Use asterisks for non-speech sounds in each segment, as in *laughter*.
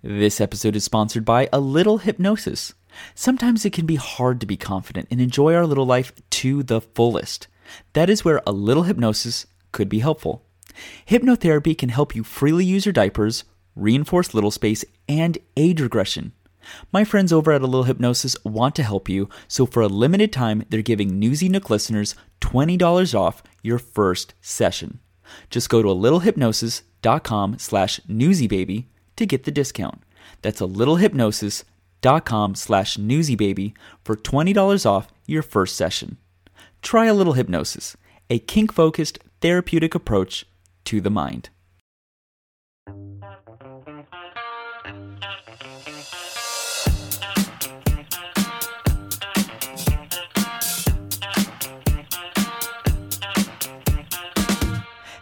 This episode is sponsored by A Little Hypnosis. Sometimes it can be hard to be confident and enjoy our little life to the fullest. That is where A Little Hypnosis could be helpful. Hypnotherapy can help you freely use your diapers, reinforce little space, and age regression. My friends over at A Little Hypnosis want to help you, so for a limited time, they're giving Newsie Nook listeners $20 off your first session. Just go to a littlehypnosis.com slash newsiebaby to get the discount. That's a littlehypnosis.com slash newsiebaby for $20 off your first session. Try a little hypnosis, a kink focused therapeutic approach to the mind.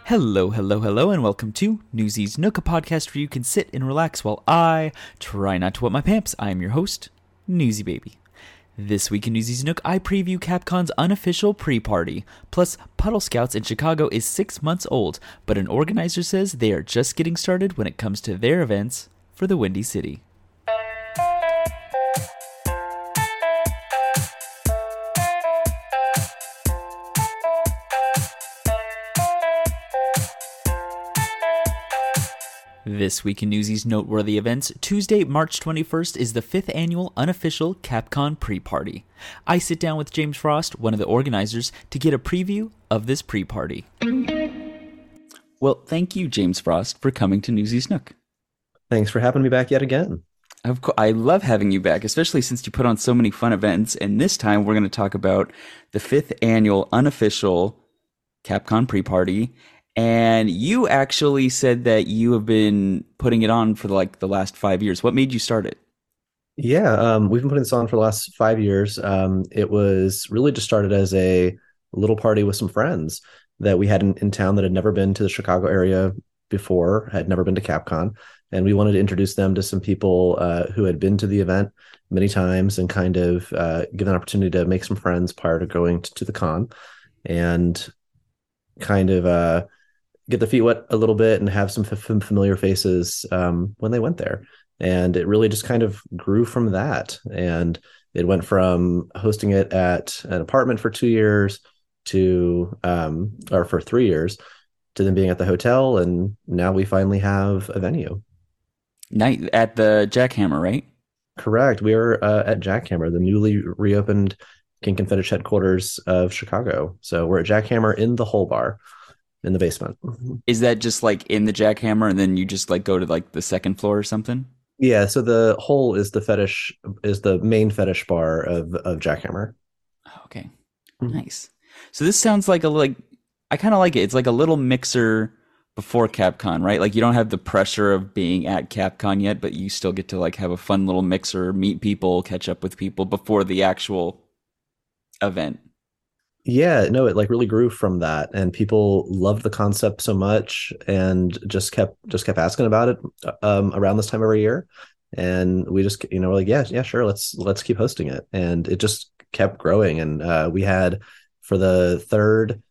Hello, hello, hello, and welcome to Newsie's Nook, a podcast where you can sit and relax while I try not to wet my pants. I am your host, Newsie Baby. This week in Newsie's Nook, I preview Capcon's unofficial pre-party. Plus, Puddle Scouts in Chicago is six months old, but an organizer says they are just getting started when it comes to their events for the Windy City. This week in Newsie's noteworthy events, Tuesday, March 21st is the fifth annual unofficial CapCon pre-party. I sit down with James Frost, one of the organizers, to get a preview of this pre-party. Well, thank you, James Frost, for coming to Newsie's Nook. Thanks for having me back yet again. Of course, I love having you back, especially since you put on so many fun events. And this time, we're going to talk about the fifth annual unofficial CapCon pre-party and you actually said that you have been putting it on for like the last five years. What made you start it? Yeah, um, we've been putting this on for the last five years. Um, it was really just started as a little party with some friends that we had in, in town that had never been to the Chicago area before, had never been to CapCon, and we wanted to introduce them to some people uh, who had been to the event many times and kind of uh, give an opportunity to make some friends prior to going to, to the con, and kind of uh, get the feet wet a little bit and have some f- familiar faces um, when they went there. And it really just kind of grew from that. And it went from hosting it at an apartment for two years to, um, or for three years, to then being at the hotel. And now we finally have a venue. Night at the Jackhammer, right? Correct. We are uh, at Jackhammer, the newly reopened Kink and Fetish headquarters of Chicago. So we're at Jackhammer in the Hole Bar in the basement. Is that just like in the jackhammer and then you just like go to like the second floor or something? Yeah, so the hole is the fetish is the main fetish bar of of jackhammer. Oh, okay. Mm-hmm. Nice. So this sounds like a like I kind of like it. It's like a little mixer before CapCon, right? Like you don't have the pressure of being at CapCon yet, but you still get to like have a fun little mixer, meet people, catch up with people before the actual event yeah no it like really grew from that and people loved the concept so much and just kept just kept asking about it um, around this time every year and we just you know we're like yeah yeah sure let's let's keep hosting it and it just kept growing and uh, we had for the third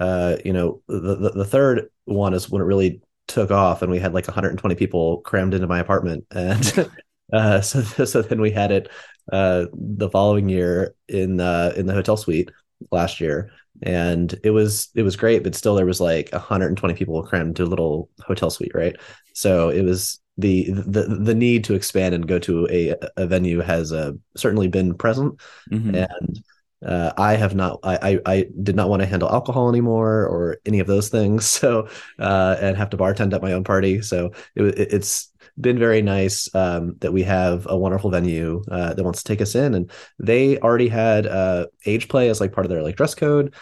uh, you know the, the, the third one is when it really took off and we had like 120 people crammed into my apartment *laughs* and uh, so so then we had it uh, the following year in uh, in the hotel suite last year and it was it was great but still there was like 120 people crammed to a little hotel suite right so it was the the the need to expand and go to a a venue has uh, certainly been present mm-hmm. and uh, I have not. I, I, I did not want to handle alcohol anymore or any of those things. *laughs* So uh, and have to bartend at my own party. So it, it's been very nice um, that we have a wonderful venue uh, that wants to take us in, and they already had uh, age play as like part of their like dress code.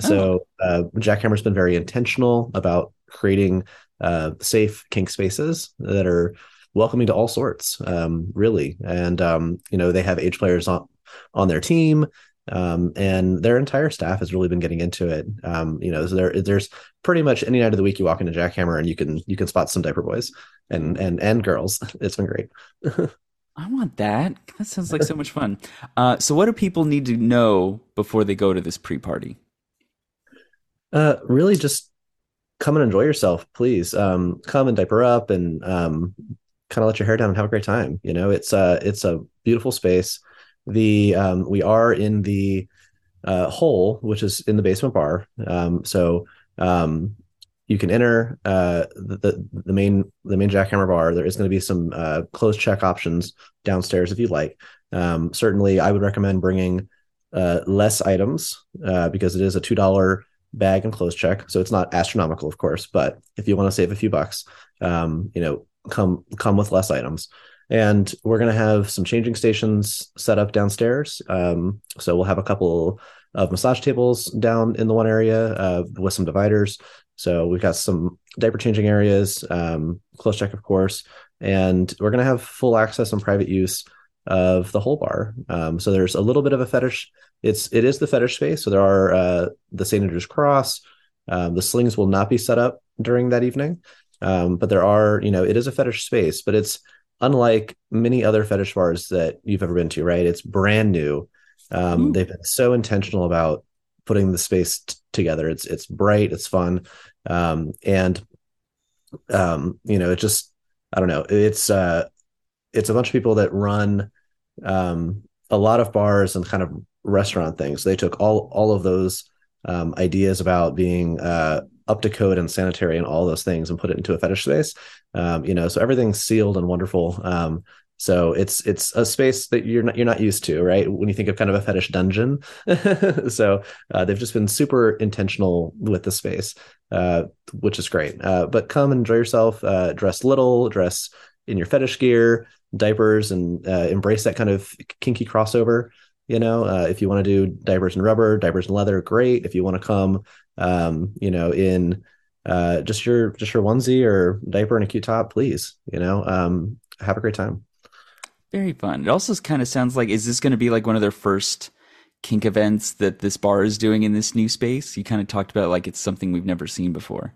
So oh. uh, Jackhammer's been very intentional about creating uh, safe kink spaces that are welcoming to all sorts, um, really. And um, you know they have age players on on their team um, and their entire staff has really been getting into it. Um, you know, so there, there's pretty much any night of the week you walk into Jackhammer and you can you can spot some diaper boys and and and girls. *laughs* It's been great. *laughs* I want that. That sounds like so much fun. Uh, so, what do people need to know before they go to this pre-party? Uh, really, just come and enjoy yourself, please. Um, come and diaper up and um, kind of let your hair down and have a great time. You know, it's uh it's a beautiful space. The um, we are in the uh, hole, which is in the basement bar. Um, so um, you can enter uh, the, the main the main jackhammer bar. There is going to be some uh, closed check options downstairs if you like. Um, certainly, I would recommend bringing uh, less items uh, because it is a two dollar bag and close check, so it's not astronomical, of course. But if you want to save a few bucks, um, you know, come come with less items. And we're going to have some changing stations set up downstairs. Um, so we'll have a couple of massage tables down in the one area uh, with some dividers. So we've got some diaper changing areas, um, close check, of course, and we're going to have full access and private use of the whole bar. Um, so there's a little bit of a fetish. It's it is the fetish space. So there are uh, the St. Andrew's Cross. Um, the slings will not be set up during that evening, um, but there are you know it is a fetish space, but it's unlike many other fetish bars that you've ever been to. Right? It's brand new. Um, they've been so intentional about putting the space t- together. It's it's bright, it's fun, um, and um, you know, it just I don't know. It's uh, it's a bunch of people that run um, a lot of bars and kind of restaurant things. They took all all of those um, ideas about being uh, up to code and sanitary and all those things and put it into a fetish space. Um, you know, so everything's sealed and wonderful. Um, so it's it's a space that you're not you're not used to, right? When you think of kind of a fetish dungeon. *laughs* so uh, they've just been super intentional with the space, uh, which is great. Uh, but come enjoy yourself. Uh, dress little, dress in your fetish gear, diapers, and uh, embrace that kind of kinky crossover. You know, uh, if you want to do diapers and rubber, diapers and leather, great. If you want to come, um, you know, in just your just your onesie or diaper and a cute top, please. You know, um, have a great time. Very fun. It also kind of sounds like is this going to be like one of their first kink events that this bar is doing in this new space? You kind of talked about like it's something we've never seen before.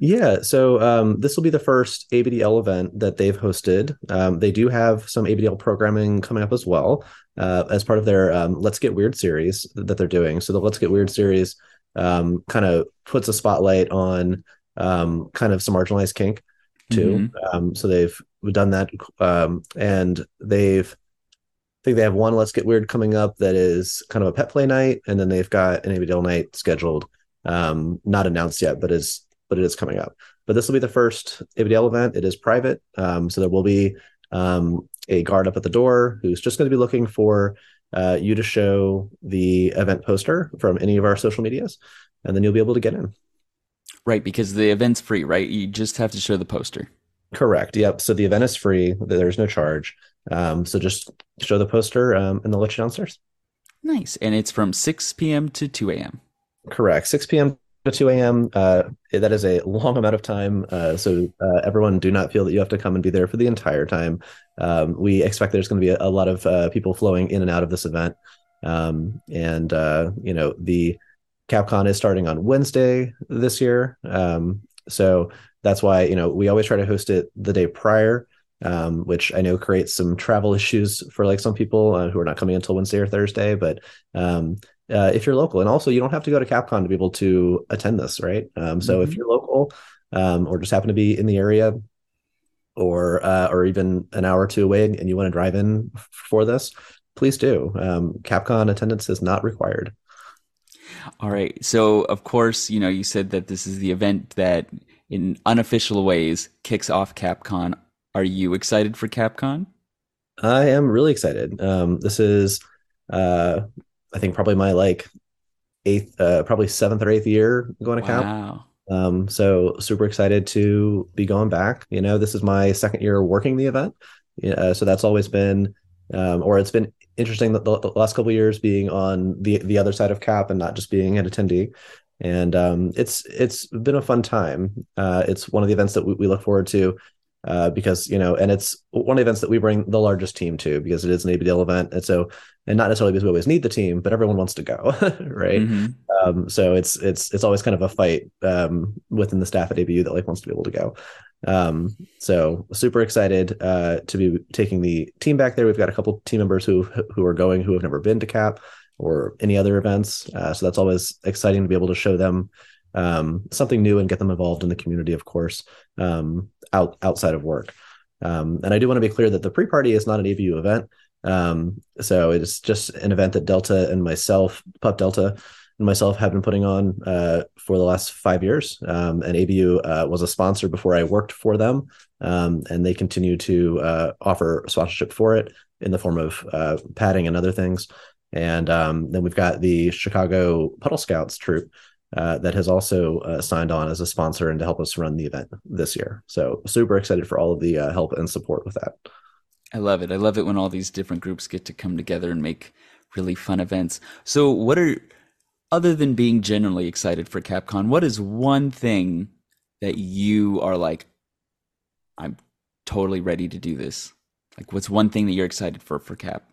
Yeah, so um, this will be the first ABDL event that they've hosted. Um, they do have some ABDL programming coming up as well uh, as part of their um, Let's Get Weird series that they're doing. So the Let's Get Weird series um, kind of puts a spotlight on um, kind of some marginalized kink too. Mm-hmm. Um, so they've done that, um, and they've I think they have one Let's Get Weird coming up that is kind of a pet play night, and then they've got an ABDL night scheduled, um, not announced yet, but is but it is coming up. But this will be the first ABDL event. It is private, um, so there will be um, a guard up at the door who's just going to be looking for uh, you to show the event poster from any of our social medias, and then you'll be able to get in. Right, because the event's free, right? You just have to show the poster. Correct. Yep. So the event is free. There's no charge. Um, so just show the poster um, and they'll let you downstairs. Nice. And it's from 6 p.m. to 2 a.m. Correct. 6 p.m. to 2 a.m. Uh, that is a long amount of time. Uh, so uh, everyone do not feel that you have to come and be there for the entire time. Um, we expect there's going to be a, a lot of uh, people flowing in and out of this event. Um, and, uh, you know, the CapCon is starting on Wednesday this year. Um, so that's why, you know, we always try to host it the day prior, um, which I know creates some travel issues for like some people uh, who are not coming until Wednesday or Thursday. But um, uh, if you're local, and also you don't have to go to CapCon to be able to attend this, right? Um, so mm-hmm. if you're local um, or just happen to be in the area, or uh, or even an hour or two away, and you want to drive in for this, please do. Um, CapCon attendance is not required. All right. So, of course, you know, you said that this is the event that, in unofficial ways, kicks off CapCon. Are you excited for CapCon? I am really excited. Um, this is, uh, I think, probably my like eighth, uh, probably seventh or eighth year going to Cap. Wow. Um, so super excited to be going back. You know, this is my second year working the event. Uh, so that's always been, um, or it's been interesting that the, the last couple years being on the the other side of cap and not just being an attendee and um, it's it's been a fun time uh, it's one of the events that we, we look forward to uh, because you know and it's one of the events that we bring the largest team to because it is an abdl event and so and not necessarily because we always need the team but everyone wants to go *laughs* right mm-hmm. um, so it's it's it's always kind of a fight um, within the staff at abu that like wants to be able to go um, so super excited uh, to be taking the team back there. We've got a couple team members who who are going who have never been to CAP or any other events. Uh, so that's always exciting to be able to show them um, something new and get them involved in the community, of course, um, out outside of work. Um, and I do want to be clear that the pre-party is not an ABU event. Um, so it's just an event that Delta and myself, Pup Delta, and myself have been putting on uh, for the last five years. Um, and ABU uh, was a sponsor before I worked for them, um, and they continue to uh, offer sponsorship for it in the form of uh, padding and other things. And um, then we've got the Chicago Puddle Scouts troop uh, that has also uh, signed on as a sponsor and to help us run the event this year. So super excited for all of the help and support with that. I love it. I love it when all these different groups get to come together and make really fun events. So, what are other than being genuinely excited for CapCon, what is one thing that you are like, I'm totally ready to do this? Like, what's one thing that you're excited for for Cap?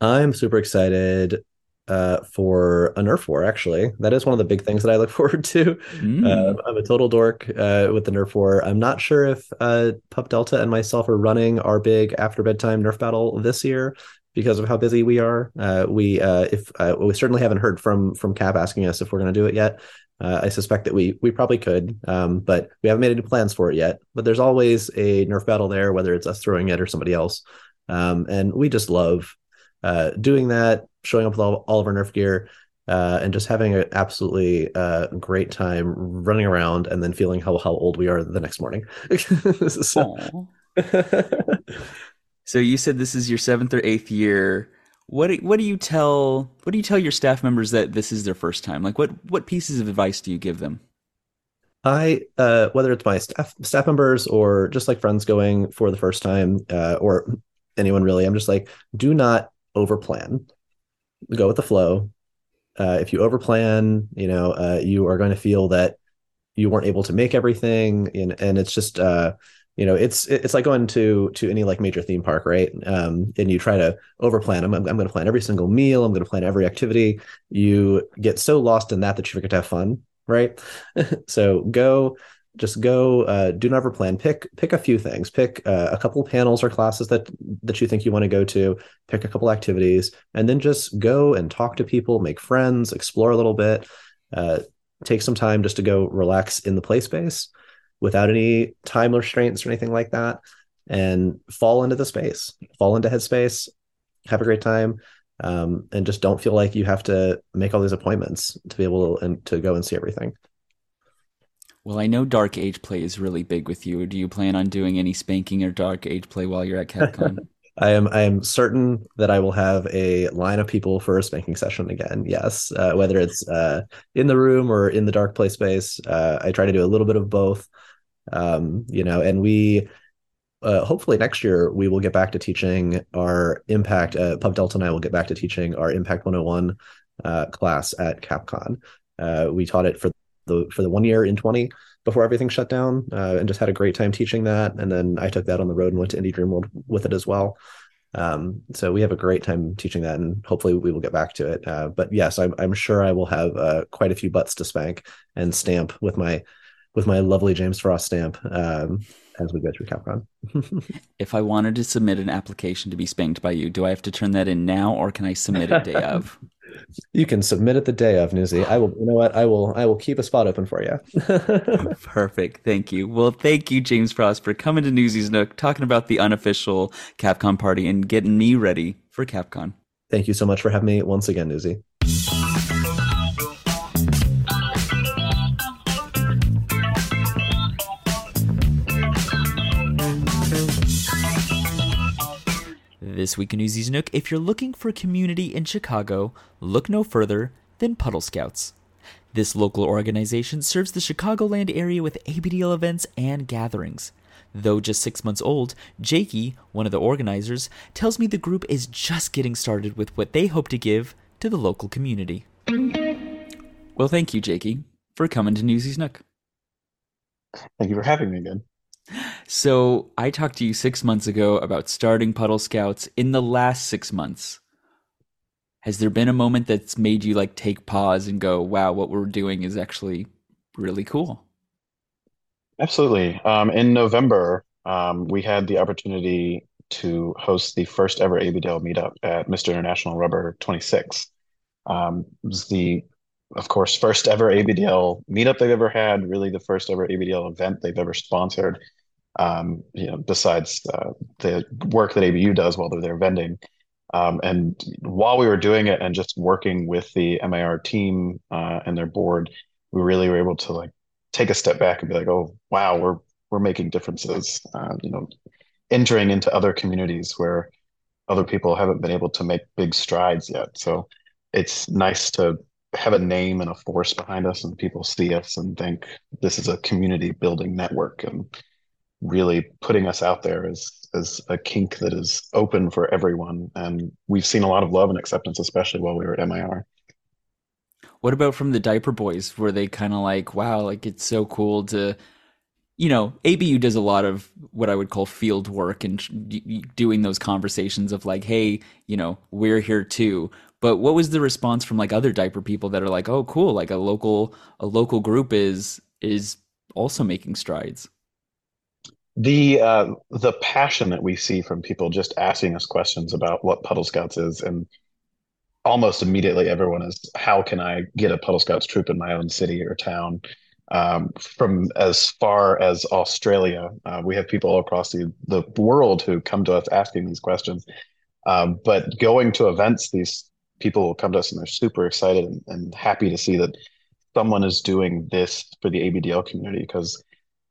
I'm super excited uh, for a Nerf war. Actually, that is one of the big things that I look *laughs* forward to. Mm. Uh, I'm a total dork uh, with the Nerf war. I'm not sure if uh, Pup Delta and myself are running our big after bedtime Nerf battle this year because of how busy we are. Uh, we uh, if uh, we certainly haven't heard from from Cap asking us if we're going to do it yet. Uh, I suspect that we we probably could, um, but we haven't made any plans for it yet. But there's always a Nerf battle there, whether it's us throwing it or somebody else. Um, and we just love uh, doing that, showing up with all, all of our Nerf gear. Uh, and just having an absolutely uh, great time running around and then feeling how, how old we are the next morning. *laughs* so, *laughs* So you said this is your seventh or eighth year. What what do you tell what do you tell your staff members that this is their first time? Like what what pieces of advice do you give them? I uh, whether it's my staff staff members or just like friends going for the first time uh, or anyone really, I'm just like, do not overplan. Go with the flow. Uh, if you overplan, you know, uh, you are going to feel that you weren't able to make everything, and, and it's just uh, you know it's it's like going to to any like major theme park right? Um, and you try to overplan. I'm, I'm going to plan every single meal. I'm going to plan every activity. You get so lost in that that you forget to have fun right? *laughs* So go just go uh, do not plan. Pick pick a few things. Pick uh, a couple panels or classes that that you think you want to go to. Pick a couple activities and then just go and talk to people make friends explore a little bit. Uh, take some time just to go relax in the play space without any time restraints or anything like that and fall into the space. Fall into headspace. Have a great time um, and just don't feel like you have to make all these appointments to be able to, and to go and see everything well i know dark age play is really big with you do you plan on doing any spanking or dark age play while you're at CapCon *laughs* I am I am certain that I will have a line of people for a spanking session again. Yes, uh, whether it's uh, in the room or in the dark play space, uh, I try to do a little bit of both um, you know, and we uh, hopefully next year we will get back to teaching our impact. Uh, Pup Delta and I will get back to teaching our Impact 101 uh, class at CapCon. Uh, we taught it for the for the one year in 20 before everything shut down, uh, and just had a great time teaching that. And then I took that on the road and went to Indie Dream World with it as well. Um, so we have a great time teaching that, and hopefully we will get back to it. Uh, but yes, I'm, I'm sure I will have uh, quite a few butts to spank and stamp with my with my lovely James Frost stamp um, as we go through CapCon. *laughs* if I wanted to submit an application to be spanked by you, do I have to turn that in now, or can I submit it day of? *laughs* You can submit it the day of Newsie. I will. You know what? I will. I will keep a spot open for you. *laughs* Perfect. Thank you. Well, thank you, James Frost, for coming to Newsie's Nook, talking about the unofficial CapCon party, and getting me ready for CapCon. Thank you so much for having me once again, Newsie. This week in Newsie's Nook, if you're looking for community in Chicago, look no further than Puddle Scouts. This local organization serves the Chicagoland area with ABDL events and gatherings. Though just six months old, Jakey, one of the organizers, tells me the group is just getting started with what they hope to give to the local community. Well, thank you, Jakey, for coming to Newsie's Nook. Thank you for having me again. So I talked to you six months ago about starting Puddle Scouts. In the last six months, has there been a moment that's made you like take pause and go, "Wow, what we're doing is actually really cool"? Absolutely. Um, in November, um, we had the opportunity to host the first ever ABDL meetup at Mr. International Rubber 26. Um, it was the, of course, first ever ABDL meetup they've ever had, really the first ever ABDL event they've ever sponsored. Um, you know, besides uh, the work that ABU does while they're there vending. Um, and while we were doing it and just working with the MAR team uh, and their board, we really were able to like take a step back and be like, oh wow, we're we're making differences. Uh, you know, entering into other communities where other people haven't been able to make big strides yet. So it's nice to have a name and a force behind us, and people see us and think this is a community building network and really putting us out there as as a kink that is open for everyone. And we've seen a lot of love and acceptance, especially while we were at MIR. What about from the diaper boys? Were they kind of like, wow, like it's so cool to, you know, ABU does a lot of what I would call field work and doing those conversations of like, hey, you know, we're here too. But what was the response from like other diaper people that are like, oh, cool, like a local a local group is is also making strides? The uh, the passion that we see from people just asking us questions about what Puddle Scouts is, and almost immediately everyone is, how can I get a Puddle Scouts troop in my own city or town? Um, from as far as Australia, uh, we have people all across the, the world who come to us asking these questions. Um, but going to events, these people will come to us and they're super excited and, and happy to see that someone is doing this for the ABDL community because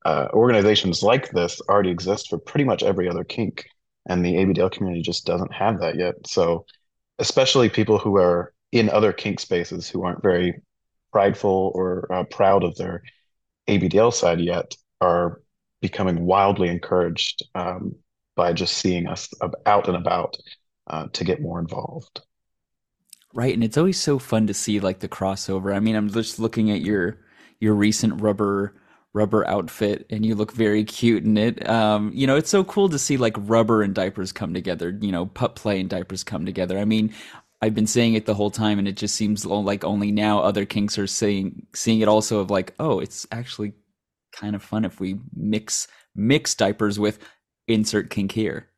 uh, organizations like this already exist for pretty much every other kink, and the ABDL community just doesn't have that yet. So, especially people who are in other kink spaces who aren't very prideful or uh, proud of their ABDL side yet are becoming wildly encouraged um, by just seeing us out and about uh, to get more involved. Right, and it's always so fun to see like the crossover. I mean, I'm just looking at your your recent rubber rubber outfit and you look very cute in it. Um, you know, it's so cool to see like rubber and diapers come together, you know, pup play and diapers come together. I mean, I've been saying it the whole time and it just seems like only now other kinks are seeing seeing it also of like, oh, it's actually kind of fun if we mix mix diapers with insert kink here.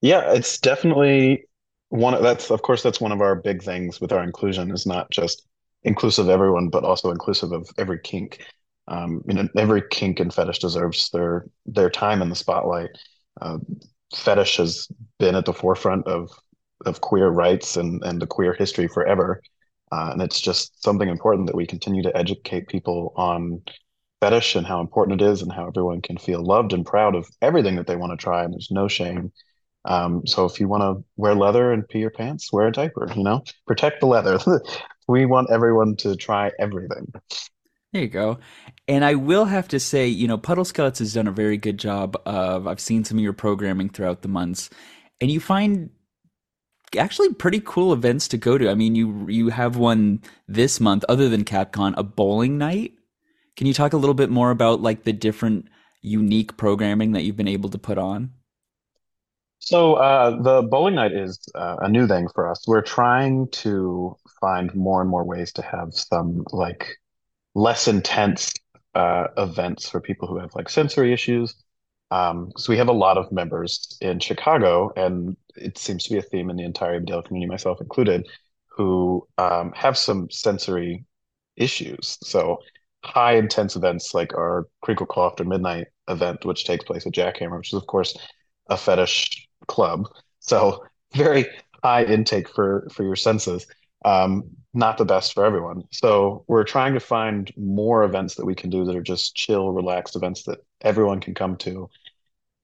Yeah, it's definitely one of that's of course that's one of our big things with our inclusion is not just inclusive of everyone but also inclusive of every kink um, you know, every kink and fetish deserves their their time in the spotlight. Uh, fetish has been at the forefront of of queer rights and and the queer history forever, uh, and it's just something important that we continue to educate people on fetish and how important it is and how everyone can feel loved and proud of everything that they want to try and there's no shame. Um, so if you want to wear leather and pee your pants wear a diaper you know? Protect the leather. *laughs* We want everyone to try everything there you go. And I will have to say, you know, Puddle Scouts has done a very good job of, I've seen some of your programming throughout the months, and you find actually pretty cool events to go to. I mean, you you have one this month, other than CapCon, a bowling night. Can you talk a little bit more about like the different unique programming that you've been able to put on? So uh, the bowling night is uh, a new thing for us. We're trying to find more and more ways to have some like less intense uh, events for people who have like sensory issues. Um, because we have a lot of members in Chicago, and it seems to be a theme in the entire ABDL community, myself included, who um, have some sensory issues. So high intense events like our Crinkle Claw After Midnight event, which takes place at Jackhammer, which is of course a fetish club. So *laughs* very high intake for for your senses. Um, not the best for everyone. So we're trying to find more events that we can do that are just chill, relaxed events that everyone can come to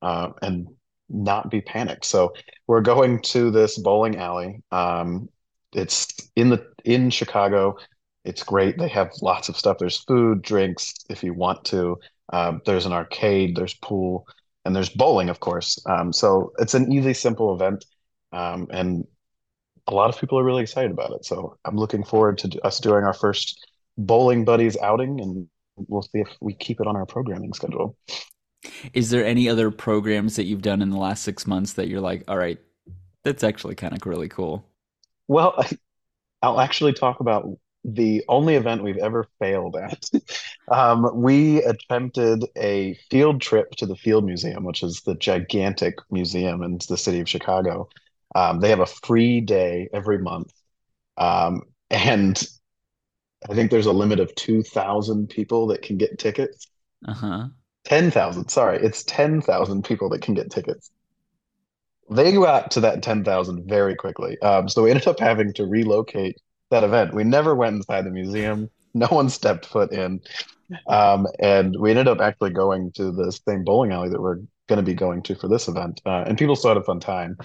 uh, and not be panicked. So we're going to this bowling alley. Um, it's in the in Chicago. It's great. They have lots of stuff. There's food, drinks, if you want to. Um, there's an arcade. There's pool, and there's bowling, of course. Um, so it's an easy, simple event. Um, and a lot of people are really excited about it. So I'm looking forward to us doing our first bowling buddies outing, and we'll see if we keep it on our programming schedule. Is there any other programs that you've done in the last six months that you're like, all right, that's actually kind of really cool? Well, I'll actually talk about the only event we've ever failed at. *laughs* um, we attempted a field trip to the Field Museum, which is the gigantic museum in the city of Chicago. Um, they have a free day every month. Um, and I think there's a limit of 2,000 people that can get tickets. Uh-huh. 10,000. Sorry, it's 10,000 people that can get tickets. They got to that 10,000 very quickly. Um, so we ended up having to relocate that event. We never went inside the museum. No one stepped foot in. Um, and we ended up actually going to the same bowling alley that we're going to be going to for this event. Uh, and people still had a fun time.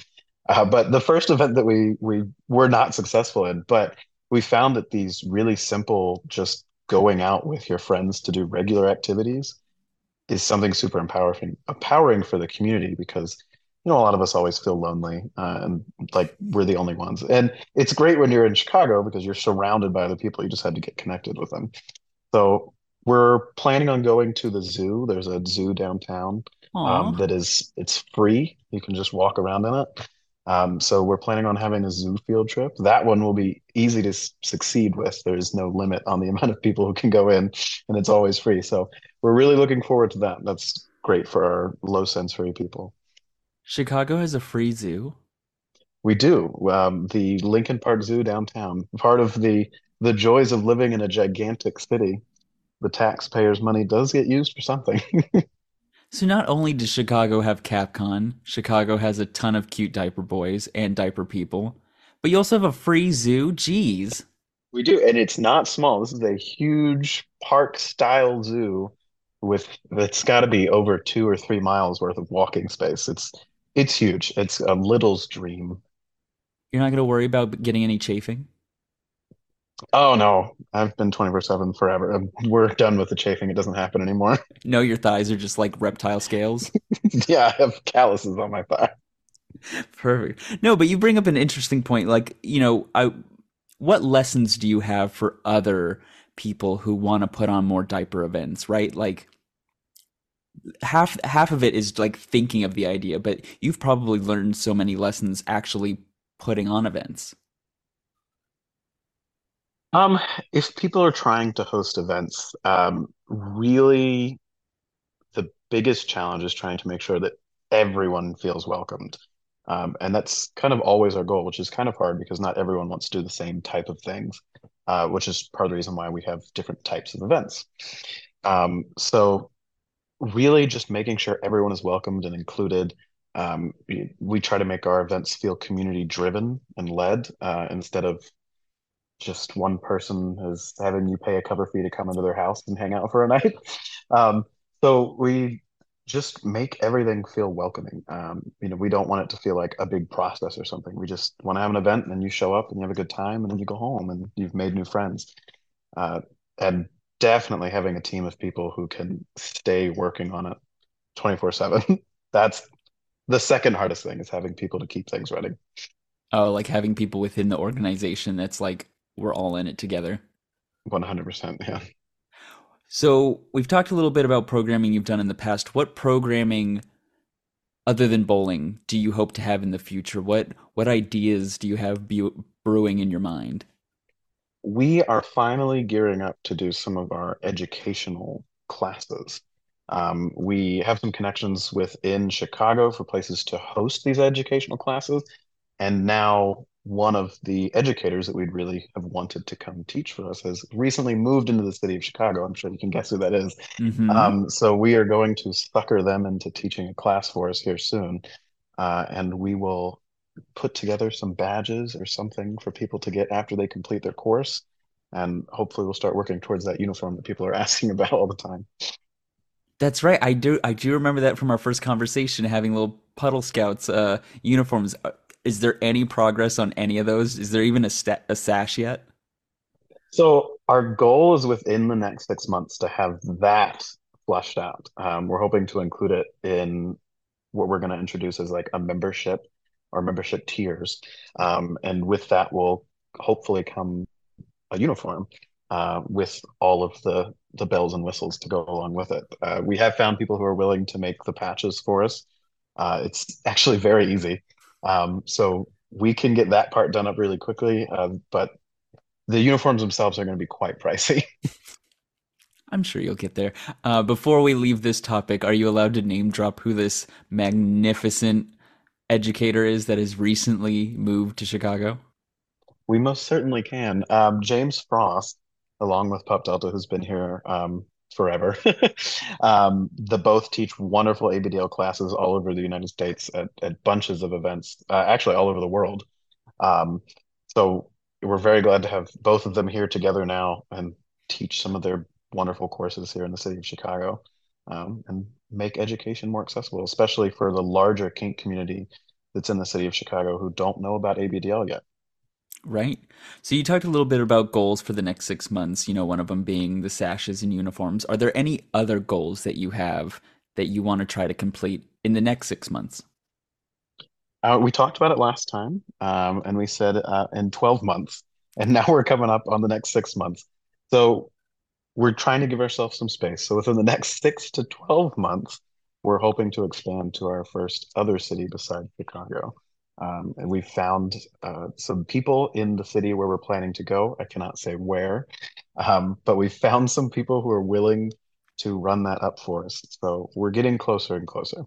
Uh, but the first event that we we were not successful in, but we found that these really simple, just going out with your friends to do regular activities is something super empowering empowering for the community because you know a lot of us always feel lonely uh, and like we're the only ones. And it's great when you're in chicago because you're surrounded by the people. You just had to get connected with them. So we're planning on going to the zoo. There's a zoo downtown um, that is it's free. You can just walk around in it um, so we're planning on having a zoo field trip. That one will be easy to s- succeed with. There's no limit on the *laughs* amount of people who can go in, and it's always free. So we're really looking forward to that. That's great for our low sensory people. Chicago has a free zoo. We do. Um, the Lincoln Park Zoo downtown, part of the the joys of living in a gigantic city. The taxpayers' money does get used for something. *laughs* So not only does Chicago have CapCon, Chicago has a ton of cute diaper boys and diaper people, but you also have a free zoo. Jeez. We do, and it's not small. This is a huge park style zoo with it's got to be over two or three miles worth of walking space. It's it's huge. It's a little's dream. You're not going to worry about getting any chafing? Oh no, I've been 24/7 forever. Um, We're done with the chafing. It doesn't happen anymore. *laughs* No, your thighs are just like reptile scales. *laughs* Yeah, I have calluses on my thigh. Perfect. No, but you bring up an interesting point. Like, you know, I what lessons do you have for other people who want to put on more diaper events, right? Like half half of it is like thinking of the idea, but you've probably learned so many lessons actually putting on events. Um, if people are trying to host events, um, really the biggest challenge is trying to make sure that everyone feels welcomed. Um, and that's kind of always our goal, which is kind of hard because not everyone wants to do the same type of things, uh, which is part of the reason why we have different types of events. Um, so really just making sure everyone is welcomed and included. Um, we, we try to make our events feel community driven and led, uh, instead of just one person is having you pay a cover fee to come into their house and hang out for a night. *laughs* Um, so we just make everything feel welcoming. Um, you know, we don't want it to feel like a big process or something. We just want to have an event and then you show up and you have a good time and then you go home and you've made new friends. Uh, and definitely having a team of people who can stay working on it 24/7. *laughs* That's the second hardest thing is having people to keep things running. Oh, like having people within the organization that's like we're all in it together. 100%. Yeah. So, we've talked a little bit about programming you've done in the past. What programming other than bowling do you hope to have in the future? What what ideas do you have brewing in your mind? We are finally gearing up to do some of our educational classes. Um, we have some connections within Chicago for places to host these educational classes. And now one of the educators that we'd really have wanted to come teach for us has recently moved into the city of Chicago. I'm sure you can guess who that is. Mhm. Um, so we are going to sucker them into teaching a class for us here soon. Uh, and we will put together some badges or something for people to get after they complete their course. And hopefully we'll start working towards that uniform that people are *laughs* asking about all the time. That's right. I do I do remember that from our first conversation having little puddle scouts uh uniforms. Is there any progress on any of those? Is there even a sta a sash yet? So our goal is within the next six months to have that fleshed out. Um, we're hoping to include it in what we're going to introduce as like a membership or membership tiers. Um, and with that will hopefully come a uniform uh, with all of the the bells and whistles to go along with it. Uh, we have found people who are willing to make the patches for us. Uh, it's actually very easy. Um, so we can get that part done up really quickly, uh, but the uniforms themselves are going to be quite pricey. *laughs* I'm sure you'll get there. Uh, before we leave this topic, are you allowed to name drop who this magnificent educator is that has recently moved to Chicago? We most certainly can. Um, James Frost, along with Pup Delta, who's been here um, forever. *laughs* um, the both teach wonderful ABDL classes all over the United States at, at bunches of events, uh, actually all over the world. Um, so we're very glad to have both of them here together now and teach some of their wonderful courses here in the city of Chicago um, and make education more accessible, especially for the larger kink community that's in the city of Chicago who don't know about ABDL yet. Right. So you talked a little bit about goals for the next six months, you know, one of them being the sashes and uniforms. Are there any other goals that you have that you want to try to complete in the next six months? Uh, we talked about it last time, um, and we said uh, in 12 months, and now we're coming up on the next six months. So we're trying to give ourselves some space. So within the next six to 12 months, we're hoping to expand to our first other city besides Chicago. Um, and we found uh, some people in the city where we're planning to go. I cannot say where, um, but we found some people who are willing to run that up for us. So we're getting closer and closer.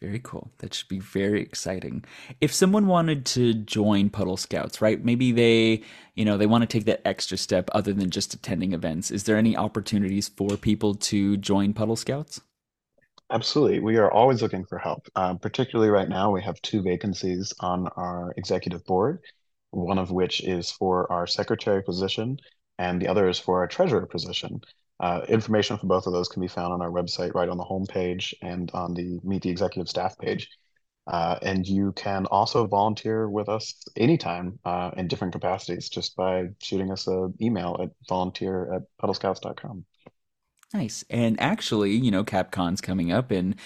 Very cool. That should be very exciting. If someone wanted to join Puddle Scouts, right? Maybe they, you know, they want to take that extra step other than just attending events. Is there any opportunities for people to join Puddle Scouts? Absolutely. We are always looking for help. Um, particularly right now, we have two vacancies on our executive board, one of which is for our secretary position, and the other is for our treasurer position. Uh, information for both of those can be found on our website, right on the home page and on the Meet the Executive Staff page. Uh, and you can also volunteer with us anytime uh, in different capacities just by shooting us an email at volunteer at puddlescouts.com. Nice. And actually, you know, CapCon's coming up, and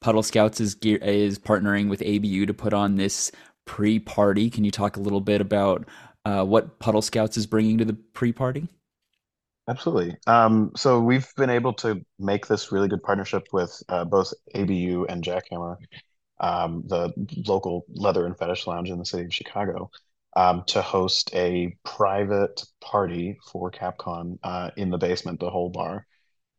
Puddle Scouts is gear, is partnering with ABU to put on this pre-party. Can you talk a little bit about uh, what Puddle Scouts is bringing to the pre-party? Absolutely. Um, so we've been able to make this really good partnership with uh, both ABU and Jackhammer, um, the local leather and fetish lounge in the city of Chicago, um, to host a private party for CapCon uh, in the basement, the whole bar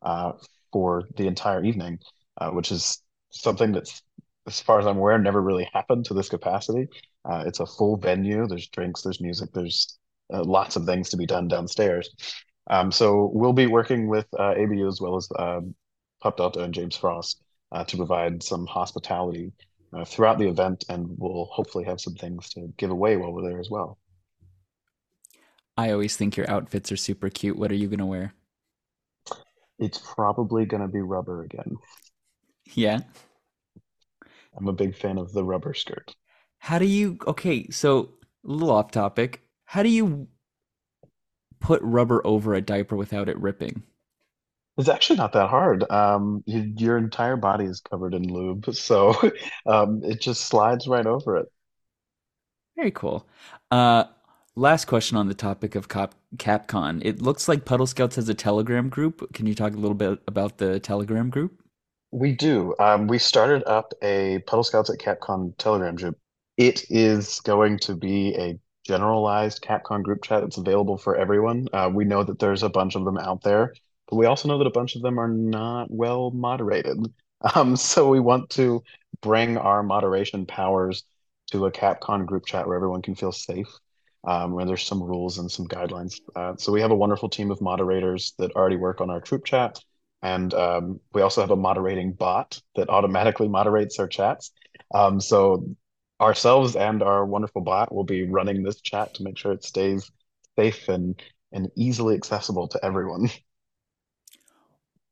uh, for the entire evening, uh, which is something that's, as far as I'm aware, never really happened to this capacity. Uh, it's a full venue. There's drinks, there's music, there's uh, lots of things to be done downstairs. Um, so we'll be working with uh, ABU as well as um, Pup Delta and James Frost uh, to provide some hospitality throughout the event, and we'll hopefully have some things to give away while we're there as well. I always think your outfits are super cute. What are you going to wear? It's probably going to be rubber again. Yeah. I'm a big fan of the rubber skirt. How do you, okay, so a little off topic. How do you put rubber over a diaper without it ripping? It's actually not that hard. Um, you, your entire body is covered in lube, so *laughs* um, it just slides right over it. Very cool. Uh, Last question on the topic of Cap- Capcon. It looks like Puddle Scouts has a Telegram group. Can you talk a little bit about the Telegram group? We do. Um, we started up a Puddle Scouts at Capcon Telegram group. It is going to be a generalized Capcon group chat. It's available for everyone. Uh, we know that there's a bunch of them out there, but we also know that a bunch of them are not well moderated. *laughs* Um, so we want to bring our moderation powers to a Capcon group chat where everyone can feel safe um, where there's some rules and some guidelines. Uh, so we have a wonderful team of moderators that already work on our troop chat. And um, we also have a moderating bot that automatically moderates our chats. Um, so ourselves and our wonderful bot will be running this chat to make sure it stays safe and, and easily accessible to everyone. *laughs*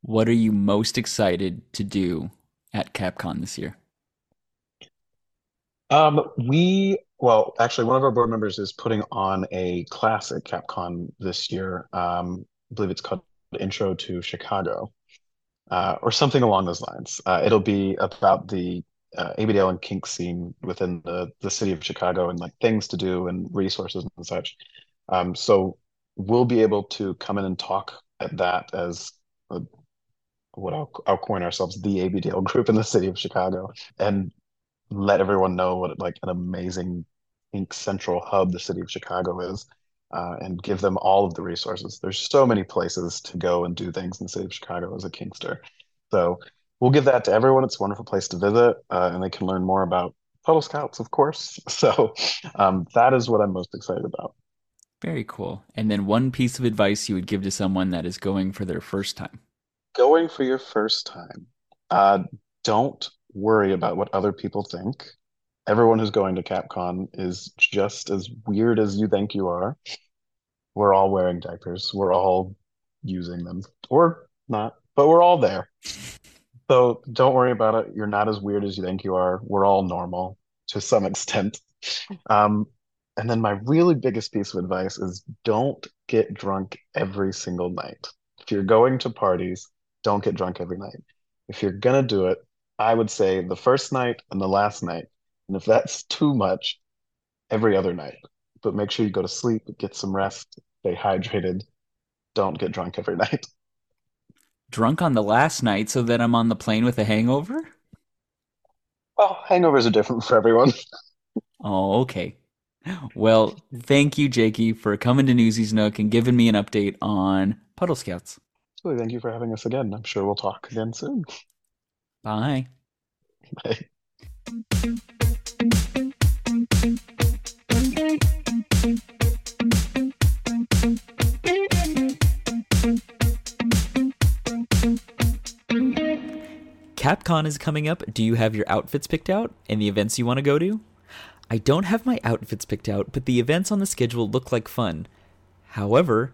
What are you most excited to do at CapCon this year? Um, we well, actually, one of our board members is putting on a class at CapCon this year. Um, I believe it's called Intro to Chicago, uh, or something along those lines. Uh, it'll be about the uh, and kink scene within the the city of Chicago and like things to do and resources and such. Um, so we'll be able to come in and talk at that as a, what I'll, I'll coin ourselves the ABDL group in the city of Chicago and let everyone know what like an amazing kink central hub the city of Chicago is, uh, and give them all of the resources. There's so many places to go and do things in the city of Chicago as a kinkster. So we'll give that to everyone. It's a wonderful place to visit, uh, and they can learn more about Puddle Scouts, of course. *laughs* So um, that is what I'm most excited about. Very cool. And then one piece of advice you would give to someone that is going for their first time. Going for your first time. Uh, don't worry about what other people think. Everyone who's going to CapCon is just as weird as you think you are. We're all wearing diapers. We're all using them, or not, but we're all there. So don't worry about it. You're not as weird as you think you are. We're all normal to some extent. Um, and then my really biggest piece of advice is don't get drunk every single night. If you're going to parties, don't get drunk every night. If you're gonna do it, I would say the first night and the last night. And if that's *laughs* too much, every other night. But make sure you go to sleep, get some rest, stay hydrated. Don't get drunk every *laughs* night. Drunk on the last night so that I'm on the plane with a hangover? Well, hangovers are different for everyone. *laughs* Oh, okay. Well, thank you, Jakey, for coming to Newsie's Nook and giving me an update on Puddle Scouts. Really, thank you for having us again. I'm sure we'll talk again soon. Bye. Bye. CapCon is coming up. Do you have your outfits picked out and the events you want to go to? I don't have my outfits picked out, but the events on the schedule look like fun. However,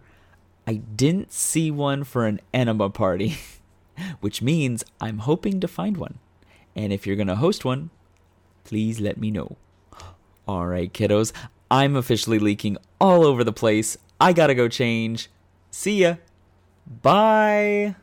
I didn't see one for an enema party, *laughs* *laughs* which means I'm hoping to find one. And if you're going to host one, please let me know. *gasps* All right, kiddos, I'm officially leaking all over the place. I gotta go change. See ya. Bye.